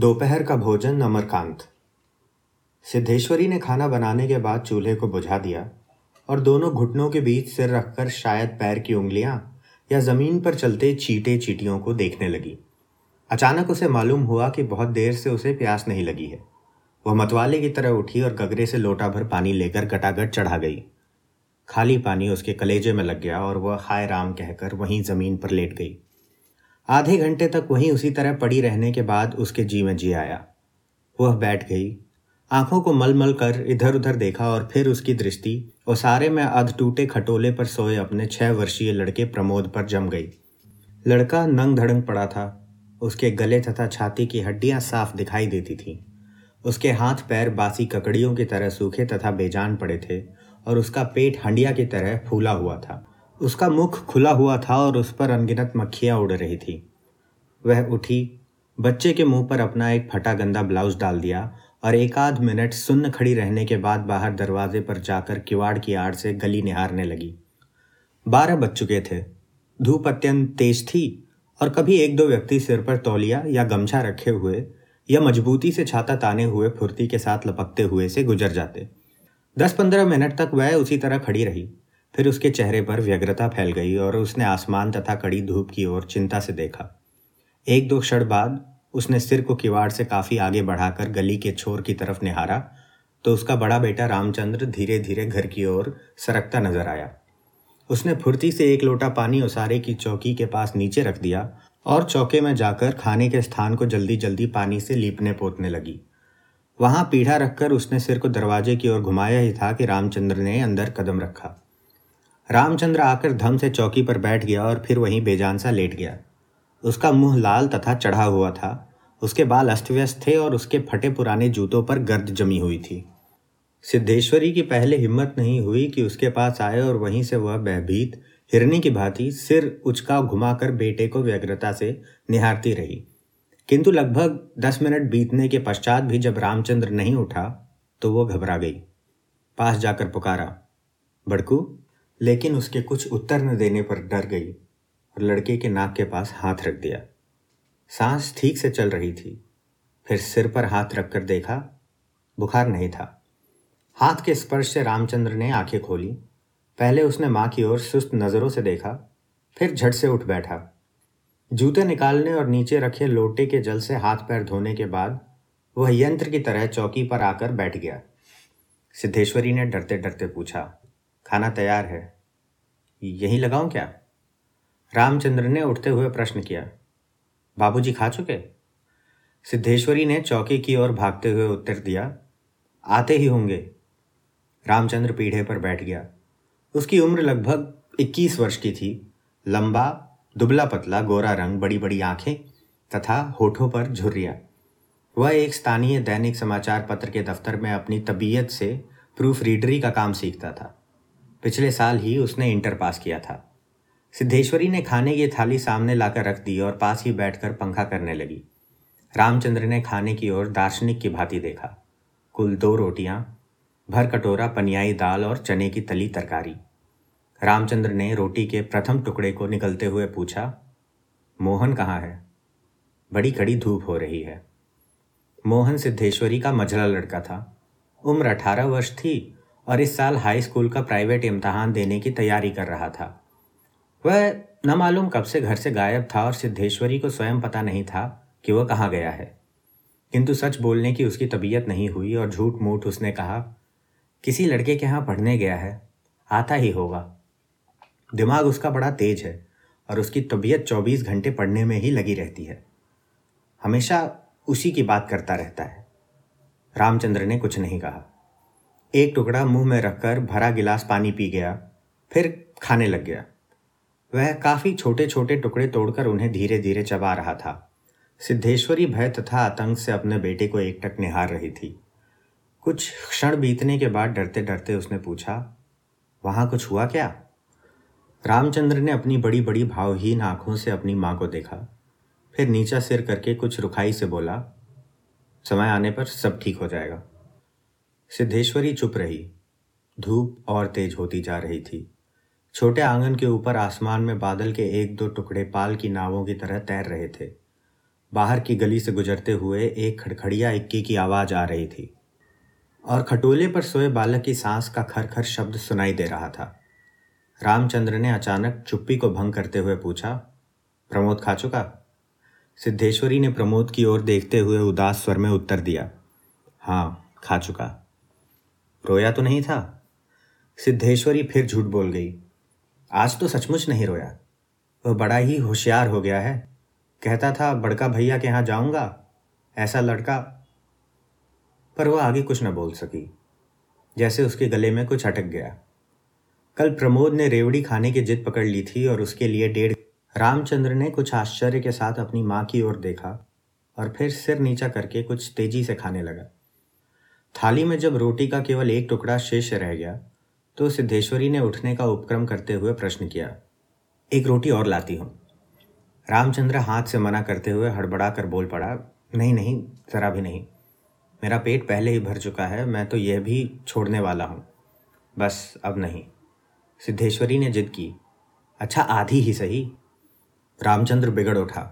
दोपहर का भोजन अमरकांत। सिद्धेश्वरी ने खाना बनाने के बाद चूल्हे को बुझा दिया और दोनों घुटनों के बीच सिर रखकर शायद पैर की उंगलियाँ या ज़मीन पर चलते चीटे चीटियों को देखने लगी। अचानक उसे मालूम हुआ कि बहुत देर से उसे प्यास नहीं लगी है। वह मतवाले की तरह उठी और गगरे से लोटा भर पानी लेकर गटागट चढ़ा गई। खाली पानी उसके कलेजे में लग गया और वह हाय राम कहकर वहीं ज़मीन पर लेट गई। आधे घंटे तक वहीं उसी तरह पड़ी रहने के बाद उसके जी में जी आया। वह बैठ गई। आँखों को मल मल कर इधर उधर देखा और फिर उसकी दृष्टि और सारे में अध टूटे खटोले पर सोए अपने छह वर्षीय लड़के प्रमोद पर जम गई। लड़का नंग धड़ंग पड़ा था। उसके गले तथा छाती की हड्डियाँ साफ़ दिखाई देती थीं। उसके हाथ पैर बासी ककड़ियों की तरह सूखे तथा बेजान पड़े थे और उसका पेट हंडिया की तरह फूला हुआ था। उसका मुख खुला हुआ था और उस पर अनगिनत मक्खियाँ उड़ रही थी। वह उठी, बच्चे के मुँह पर अपना एक फटा गंदा ब्लाउज डाल दिया और एक आध मिनट सुन्न खड़ी रहने के बाद बाहर दरवाजे पर जाकर किवाड़ की आड़ से गली निहारने लगी। बारह बज चुके थे। धूप अत्यंत तेज थी और कभी एक दो व्यक्ति सिर पर तौलिया या गमछा रखे हुए या मजबूती से छाता ताने हुए फुर्ती के साथ लपकते हुए से गुजर जाते। दस पंद्रह मिनट तक वह उसी तरह खड़ी रही। फिर उसके चेहरे पर व्यग्रता फैल गई और उसने आसमान तथा कड़ी धूप की ओर चिंता से देखा। एक दो क्षण बाद उसने सिर को किवाड़ से काफ़ी आगे बढ़ाकर गली के छोर की तरफ़ निहारा तो उसका बड़ा बेटा रामचंद्र धीरे धीरे घर की ओर सरकता नज़र आया। उसने फुर्ती से एक लोटा पानी उसारे की चौकी के पास नीचे रख दिया और चौके में जाकर खाने के स्थान को जल्दी जल्दी पानी से लीपने पोतने लगी। वहाँ पीढ़ा रखकर उसने सिर को दरवाजे की ओर घुमाया ही था कि रामचंद्र ने अंदर कदम रखा। रामचंद्र आकर धम से चौकी पर बैठ गया और फिर वहीं बेजान सा लेट गया। उसका मुँह लाल तथा चढ़ा हुआ था। उसके बाल अस्त व्यस्त थे और उसके फटे पुराने जूतों पर गर्द जमी हुई थी। सिद्धेश्वरी की पहले हिम्मत नहीं हुई कि उसके पास आए और वहीं से वह भयभीत, हिरनी की भांति सिर उचका घुमाकर बेटे को व्यग्रता से निहारती रही। किंतु लगभग दस मिनट बीतने के पश्चात भी जब रामचंद्र नहीं उठा तो वो घबरा गई। पास जाकर पुकारा, बड़कू लेकिन उसके कुछ उत्तर न देने पर डर गई और लड़के के नाक के पास हाथ रख दिया। सांस ठीक से चल रही थी, फिर सिर पर हाथ रखकर देखा, बुखार नहीं था। हाथ के स्पर्श से रामचंद्र ने आँखें खोली। पहले उसने माँ की ओर सुस्त नज़रों से देखा, फिर झट से उठ बैठा। जूते निकालने और नीचे रखे लोटे के जल से हाथ पैर धोने के बाद वह यंत्र की तरह चौकी पर आकर बैठ गया। सिद्धेश्वरी ने डरते डरते पूछा खाना तैयार है। यहीं लगाऊँ क्या? रामचंद्र ने उठते हुए प्रश्न किया, बाबूजी खा चुके? सिद्धेश्वरी ने चौकी की ओर भागते हुए उत्तर दिया, आते ही होंगे। रामचंद्र पीढ़े पर बैठ गया। उसकी उम्र लगभग इक्कीस वर्ष की थी। लंबा, दुबला पतला, गोरा रंग बड़ी बड़ी आँखें तथा होठों पर झुर्रिया। वह एक स्थानीय दैनिक समाचार पत्र के दफ्तर में अपनी तबीयत से प्रूफ रीडरी का काम सीखता था। पिछले साल ही उसने इंटर पास किया था। सिद्धेश्वरी ने खाने की थाली सामने लाकर रख दी और पास ही बैठकर पंखा करने लगी। रामचंद्र ने खाने की ओर दार्शनिक की भांति देखा। कुल दो रोटियाँ, भर कटोरा, पनियाई दाल और चने की तली तरकारी। रामचंद्र ने रोटी के प्रथम टुकड़े को निकलते हुए पूछा, मोहन कहाँ है? बड़ी कड़ी धूप हो रही है। मोहन सिद्धेश्वरी का मझला लड़का था। उम्र अठारह वर्ष थी। और इस साल हाई स्कूल का प्राइवेट इम्तहान देने की तैयारी कर रहा था। वह न मालूम कब से घर से गायब था और सिद्धेश्वरी को स्वयं पता नहीं था कि वह कहाँ गया है। किंतु सच बोलने की उसकी तबीयत नहीं हुई और झूठ मूठ उसने कहा, किसी लड़के के यहाँ पढ़ने गया है, आता ही होगा। दिमाग उसका बड़ा तेज है और उसकी तबीयत चौबीस घंटे पढ़ने में ही लगी रहती है। हमेशा उसी की बात करता रहता है। रामचंद्र ने कुछ नहीं कहा। एक टुकड़ा मुँह में रखकर भरा गिलास पानी पी गया, फिर खाने लग गया। वह काफ़ी छोटे छोटे टुकड़े तोड़कर उन्हें धीरे धीरे चबा रहा था। सिद्धेश्वरी भय तथा आतंक से अपने बेटे को एकटक निहार रही थी। कुछ क्षण बीतने के बाद डरते डरते उसने पूछा, वहाँ कुछ हुआ क्या? रामचंद्र ने अपनी बड़ी बड़ी भावहीन आँखों से अपनी माँ को देखा, फिर नीचा सिर करके कुछ रुखाई से बोला, समय आने पर सब ठीक हो जाएगा। सिद्धेश्वरी चुप रही। धूप और तेज होती जा रही थी। छोटे आँगन के ऊपर आसमान में बादल के एक दो टुकड़े पाल की नावों की तरह तैर रहे थे। बाहर की गली से गुजरते हुए एक खड़खड़िया इक्की की आवाज़ आ रही थी। और खटोले पर सोए बालक की सांस का खर खर शब्द सुनाई दे रहा था। रामचंद्र ने अचानक चुप्पी को भंग करते हुए पूछा, प्रमोद खा चुका? सिद्धेश्वरी ने प्रमोद की ओर देखते हुए उदास स्वर में उत्तर दिया हाँ खा चुका। रोया तो नहीं था। सिद्धेश्वरी फिर झूठ बोल गई। आज तो सचमुच नहीं रोया। वह बड़ा ही होशियार हो गया है। कहता था, बड़का भैया के यहाँ जाऊँगा। ऐसा लड़का। पर वह आगे कुछ न बोल सकी। जैसे उसके गले में कुछ अटक गया। कल प्रमोद ने रेवड़ी खाने की जिद पकड़ ली थी और उसके लिए डेढ़ रामचंद्र ने कुछ आश्चर्य के साथ अपनी माँ की ओर देखा और फिर सिर नीचा करके कुछ तेज़ी से खाने लगा। थाली में जब रोटी का केवल एक टुकड़ा शेष रह गया तो सिद्धेश्वरी ने उठने का उपक्रम करते हुए प्रश्न किया, एक रोटी और लाती हूँ? रामचंद्र हाथ से मना करते हुए हड़बड़ा कर बोल पड़ा, नहीं नहीं, ज़रा भी नहीं। मेरा पेट पहले ही भर चुका है, मैं तो यह भी छोड़ने वाला हूँ। बस, अब नहीं। सिद्धेश्वरी ने जिद की अच्छा आधी ही सही? रामचंद्र बिगड़ उठा,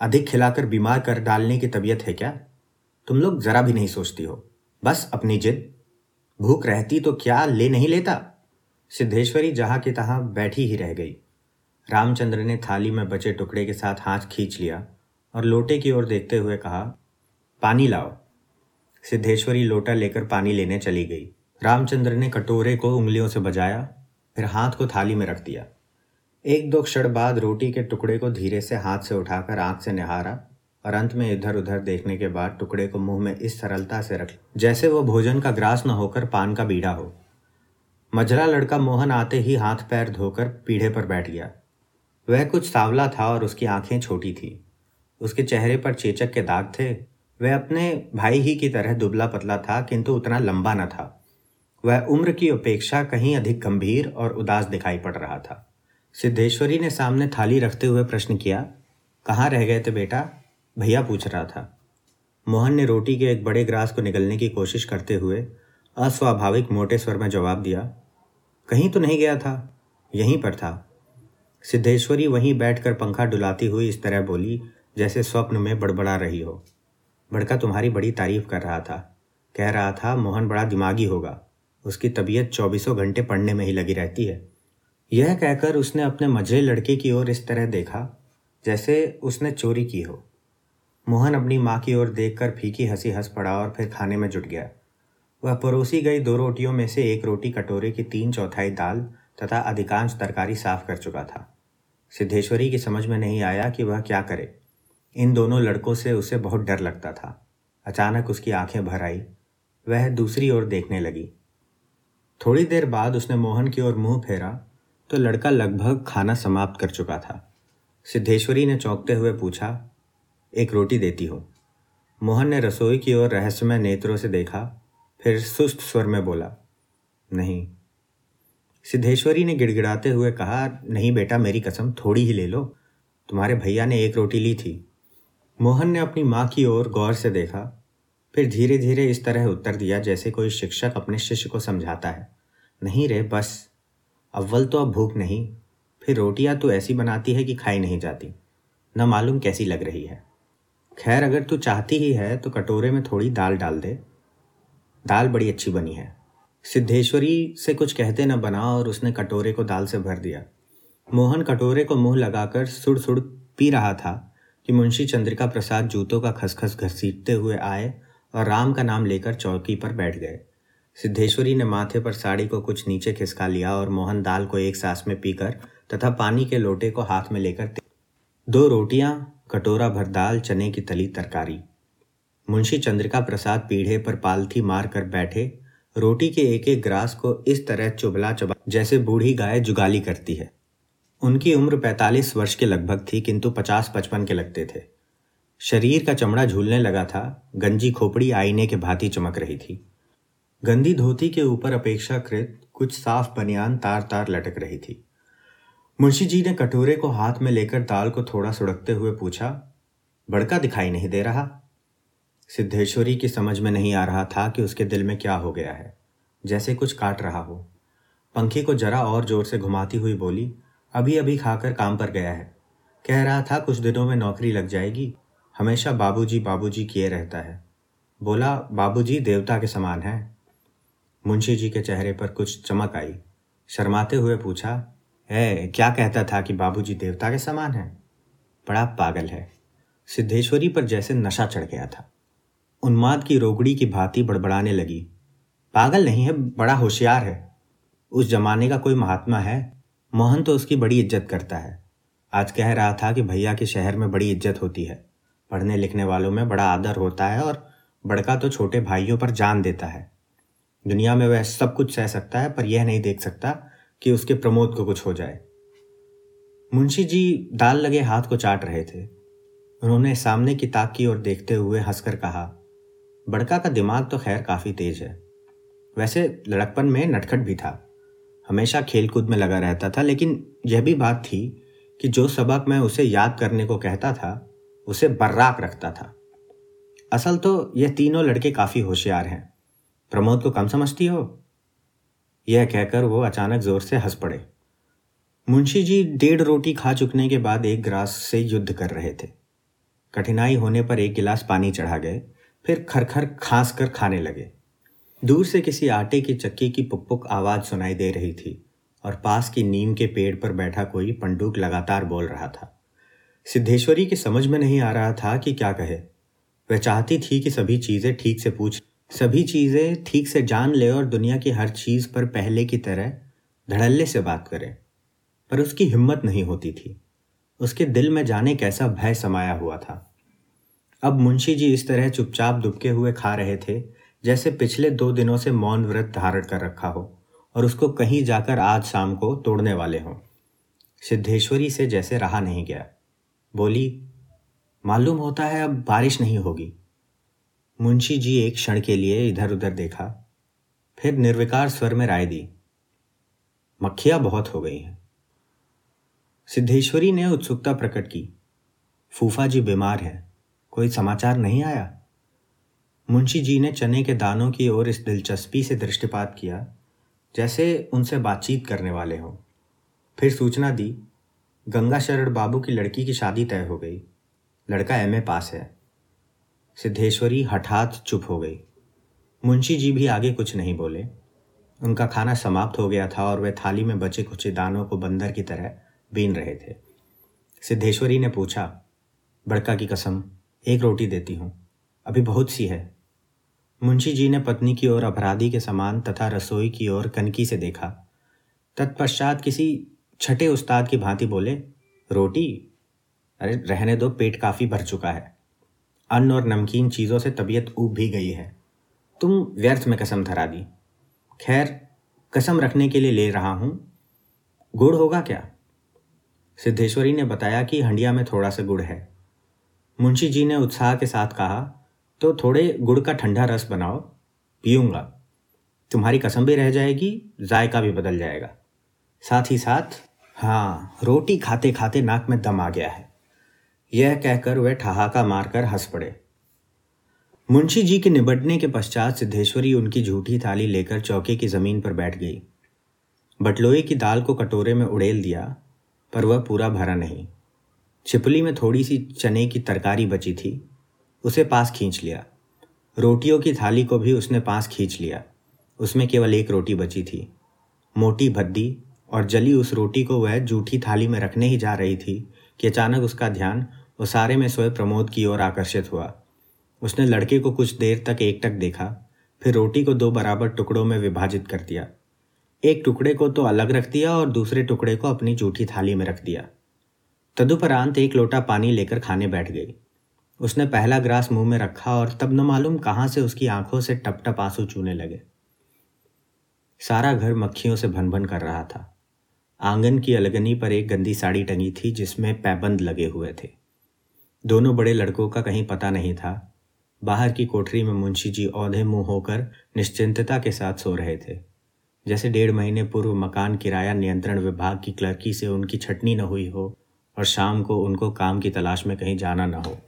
अधिक खिलाकर बीमार कर डालने की तबीयत है क्या? तुम लोग जरा भी नहीं सोचती हो। बस अपनी जिद। भूख रहती तो क्या ले नहीं लेता? सिद्धेश्वरी जहाँ की तहां बैठी ही रह गई। रामचंद्र ने थाली में बचे टुकड़े के साथ हाथ खींच लिया और लोटे की ओर देखते हुए कहा, पानी लाओ। सिद्धेश्वरी लोटा लेकर पानी लेने चली गई। रामचंद्र ने कटोरे को उंगलियों से बजाया, फिर हाथ को थाली में रख दिया। एक दो क्षण बाद रोटी के टुकड़े को धीरे से हाथ से उठाकर आँख से निहारा और अंत में इधर उधर देखने के बाद टुकड़े को मुँह में इस सरलता से रख जैसे वो भोजन का ग्रास न होकर पान का बीड़ा हो। मझला लड़का मोहन आते ही हाथ पैर धोकर पीढ़े पर बैठ गया। वह कुछ सावला था और उसकी आँखें छोटी थी। उसके चेहरे पर चेचक के दाग थे। वह अपने भाई ही की तरह दुबला पतला था, किंतु उतना लंबा न था। वह उम्र की अपेक्षा कहीं अधिक गंभीर और उदास दिखाई पड़ रहा था। सिद्धेश्वरी ने सामने थाली रखते हुए प्रश्न किया, कहाँ रह गए थे बेटा? भैया पूछ रहा था। मोहन ने रोटी के एक बड़े ग्रास को निगलने की कोशिश करते हुए अस्वाभाविक मोटे स्वर में जवाब दिया, कहीं तो नहीं गया था, यहीं पर था। सिद्धेश्वरी वहीं बैठकर पंखा डुलाती हुई इस तरह बोली, जैसे स्वप्न में बड़बड़ा रही हो। बड़का तुम्हारी बड़ी तारीफ़ कर रहा था। कह रहा था, मोहन बड़ा दिमागी होगा। उसकी तबीयत चौबीसों घंटे पढ़ने में ही लगी रहती है। यह कहकर उसने अपने मझले लड़के की ओर इस तरह देखा, जैसे उसने चोरी की हो। मोहन अपनी माँ की ओर देखकर फीकी हँसी हंस पड़ा और फिर खाने में जुट गया। वह परोसी गई दो रोटियों में से एक रोटी कटोरे की तीन चौथाई दाल तथा अधिकांश तरकारी साफ़ कर चुका था। सिद्धेश्वरी की समझ में नहीं आया कि वह क्या करे। इन दोनों लड़कों से उसे बहुत डर लगता था। अचानक उसकी आँखें भर आई। वह दूसरी ओर देखने लगी। थोड़ी देर बाद उसने मोहन की ओर मुँह फेरा तो लड़का लगभग खाना समाप्त कर चुका था। सिद्धेश्वरी ने चौंकते हुए पूछा एक रोटी देती हूँ। मोहन ने रसोई की ओर रहस्यमय नेत्रों से देखा, फिर सुस्त स्वर में बोला, नहीं। सिद्धेश्वरी ने गिड़गिड़ाते हुए कहा, नहीं बेटा, मेरी कसम, थोड़ी ही ले लो। तुम्हारे भैया ने एक रोटी ली थी। मोहन ने अपनी माँ की ओर गौर से देखा, फिर धीरे धीरे इस तरह उत्तर दिया, जैसे कोई शिक्षक अपने शिष्य को समझाता है। नहीं रे, बस। अव्वल तो अब भूख नहीं। फिर रोटियाँ तो ऐसी बनाती है कि खाई नहीं जाती। न मालूम कैसी लग रही है। खैर, अगर तू चाहती ही है तो कटोरे में थोड़ी दाल डाल दे। दाल बड़ी अच्छी बनी है। सिद्धेश्वरी से कुछ कहते न बना और उसने कटोरे को दाल से भर दिया। मोहन कटोरे को मुँह लगाकर सुड़ सुड़ पी रहा था कि मुंशी चंद्रिका प्रसाद जूतों का खसखस घसीटते हुए आए और राम का नाम लेकर चौकी पर बैठ गए। सिद्धेश्वरी ने माथे पर साड़ी को कुछ नीचे खिसका लिया और मोहन दाल को एक सांस में पीकर तथा पानी के लोटे को हाथ में लेकर दो रोटियाँ कटोरा भर दाल, चने की तली तरकारी। मुंशी चंद्रिका प्रसाद पीढ़े पर पालथी मार कर बैठे, रोटी के एक एक ग्रास को इस तरह चुबला चबा जैसे बूढ़ी गाय जुगाली करती है। उनकी उम्र पैंतालीस वर्ष के लगभग थी, किंतु पचास पचपन के लगते थे। शरीर का चमड़ा झूलने लगा था, गंजी खोपड़ी आईने के भांति चमक रही थी। गंदी धोती के ऊपर अपेक्षाकृत कुछ साफ़ बनियान तार तार लटक रही थी। मुंशी जी ने कटोरे को हाथ में लेकर दाल को थोड़ा सुड़कते हुए पूछा बड़का दिखाई नहीं दे रहा? सिद्धेश्वरी की समझ में नहीं आ रहा था कि उसके दिल में क्या हो गया है। जैसे कुछ काट रहा हो। पंखी को जरा और ज़ोर से घुमाती हुई बोली अभी अभी खाकर काम पर गया है। कह रहा था कुछ दिनों में नौकरी लग जाएगी। हमेशा बाबूजी बाबूजी किए रहता है। बोला, बाबूजी, देवता के समान है। मुंशी जी के चेहरे पर कुछ चमक आई। शर्माते हुए पूछा है, क्या कहता था कि बाबूजी देवता के समान है? बड़ा पागल है। सिद्धेश्वरी पर जैसे नशा चढ़ गया था। उन्माद की रोगड़ी की भांति बड़बड़ाने लगी। पागल नहीं है, बड़ा होशियार है। उस जमाने का कोई महात्मा है? मोहन तो उसकी बड़ी इज़्ज़त करता है। आज कह रहा था कि भैया के शहर में बड़ी इज़्ज़त होती है। पढ़ने लिखने वालों में बड़ा आदर होता है और बड़का तो छोटे भाइयों पर जान देता है। दुनिया में वह सब कुछ सह सकता है, पर यह नहीं देख सकता कि उसके प्रमोद को कुछ हो जाए। मुंशी जी दाल लगे हाथ को चाट रहे थे। उन्होंने सामने की ताक की ओर देखते हुए हंसकर कहा, बड़का का दिमाग तो खैर काफ़ी तेज है। वैसे लड़कपन में नटखट भी था। हमेशा खेलकूद में लगा रहता था, लेकिन यह भी बात थी कि जो सबक मैं उसे याद करने को कहता था, उसे बर्राक रखता था। असल तो यह तीनों लड़के काफ़ी होशियार हैं। प्रमोद को कम समझती हो? यह कहकर वो अचानक ज़ोर से हंस पड़े। मुंशी जी डेढ़ रोटी खा चुकने के बाद एक ग्रास से युद्ध कर रहे थे। कठिनाई होने पर एक गिलास पानी चढ़ा गए, फिर खरखर खांस कर खाने लगे। दूर से किसी आटे की चक्की की पुक पुक आवाज़ सुनाई दे रही थी और पास की नीम के पेड़ पर बैठा कोई पंडुक लगातार बोल रहा था। सिद्धेश्वरी की समझ में नहीं आ रहा था कि क्या कहे। वह चाहती थी कि सभी चीज़ें ठीक से पूछ सभी चीज़ें ठीक से जान ले और दुनिया की हर चीज़ पर पहले की तरह धड़ल्ले से बात करे। पर उसकी हिम्मत नहीं होती थी। उसके दिल में जाने कैसा भय समाया हुआ था। अब मुंशी जी इस तरह चुपचाप दुबके हुए खा रहे थे, जैसे पिछले दो दिनों से मौन व्रत धारण कर रखा हो और उसको कहीं जाकर आज शाम को तोड़ने वाले हों। सिद्धेश्वरी से जैसे रहा नहीं गया। बोली, मालूम होता है अब बारिश नहीं होगी। मुंशी जी एक क्षण के लिए इधर उधर देखा, फिर निर्विकार स्वर में राय दी, मक्खियाँ बहुत हो गई हैं। सिद्धेश्वरी ने उत्सुकता प्रकट की, फूफा जी बीमार हैं, कोई समाचार नहीं आया? मुंशी जी ने चने के दानों की ओर इस दिलचस्पी से दृष्टिपात किया, जैसे उनसे बातचीत करने वाले हों। फिर सूचना दी गंगा शरण बाबू की लड़की की शादी तय हो गई, लड़का एमए पास है। सिद्धेश्वरी हठात चुप हो गई। मुंशी जी भी आगे कुछ नहीं बोले। उनका खाना समाप्त हो गया था और वे थाली में बचे कुछ दानों को बंदर की तरह बीन रहे थे। सिद्धेश्वरी ने पूछा, बड़का की कसम, एक रोटी देती हूँ। अभी बहुत सी है। मुंशी जी ने पत्नी की ओर अपराधी के समान तथा रसोई की ओर कनकी से देखा। तत्पश्चात किसी छठे उस्ताद की भांति बोले, रोटी? अरे, रहने दो, पेट काफ़ी भर चुका है। अन्न और नमकीन चीज़ों से तबीयत ऊब भी गई है। तुम व्यर्थ में कसम धरा दी। खैर, कसम रखने के लिए ले रहा हूँ। गुड़ होगा क्या? सिद्धेश्वरी ने बताया कि हंडिया में थोड़ा सा गुड़ है। मुंशी जी ने उत्साह के साथ कहा तो थोड़े गुड़ का ठंडा रस बनाओ, पीऊँगा। तुम्हारी कसम भी रह जाएगी, जायका भी बदल जाएगा। साथ ही साथ हाँ रोटी खाते खाते नाक में दम आ गया है। यह कहकर वह ठहाका मारकर हंस पड़े। मुंशी जी के निबटने के पश्चात सिद्धेश्वरी उनकी झूठी थाली लेकर चौके की ज़मीन पर बैठ गई। बटलोई की दाल को कटोरे में उड़ेल दिया, पर वह पूरा भरा नहीं। छिपली में थोड़ी सी चने की तरकारी बची थी, उसे पास खींच लिया। रोटियों की थाली को भी उसने पास खींच लिया। उसमें केवल एक रोटी बची थी, मोटी भद्दी, और जली उस रोटी को वह जूठी थाली में रखने ही जा रही थी कि अचानक उसका ध्यान वो सारे में सोए प्रमोद की ओर आकर्षित हुआ। उसने लड़के को कुछ देर तक एकटक देखा, फिर रोटी को दो बराबर टुकड़ों में विभाजित कर दिया। एक टुकड़े को तो अलग रख दिया और दूसरे टुकड़े को अपनी जूठी थाली में रख दिया। तदुपरांत एक लोटा पानी लेकर खाने बैठ गई। उसने पहला ग्रास मुँह में रखा और तब न मालूम कहाँ से उसकी आँखों से टप टप आँसू चूने लगे। सारा घर मक्खियों से भन भन कर रहा था। आँगन की अलगनी पर एक गंदी साड़ी टंगी थी जिसमें पैबंद लगे हुए थे। दोनों बड़े लड़कों का कहीं पता नहीं था। बाहर की कोठरी में मुंशी जी औधे मुँह होकर निश्चिंतता के साथ सो रहे थे। जैसे डेढ़ महीने पूर्व मकान किराया नियंत्रण विभाग की क्लर्की से उनकी छटनी न हुई हो और शाम को उनको काम की तलाश में कहीं जाना न हो।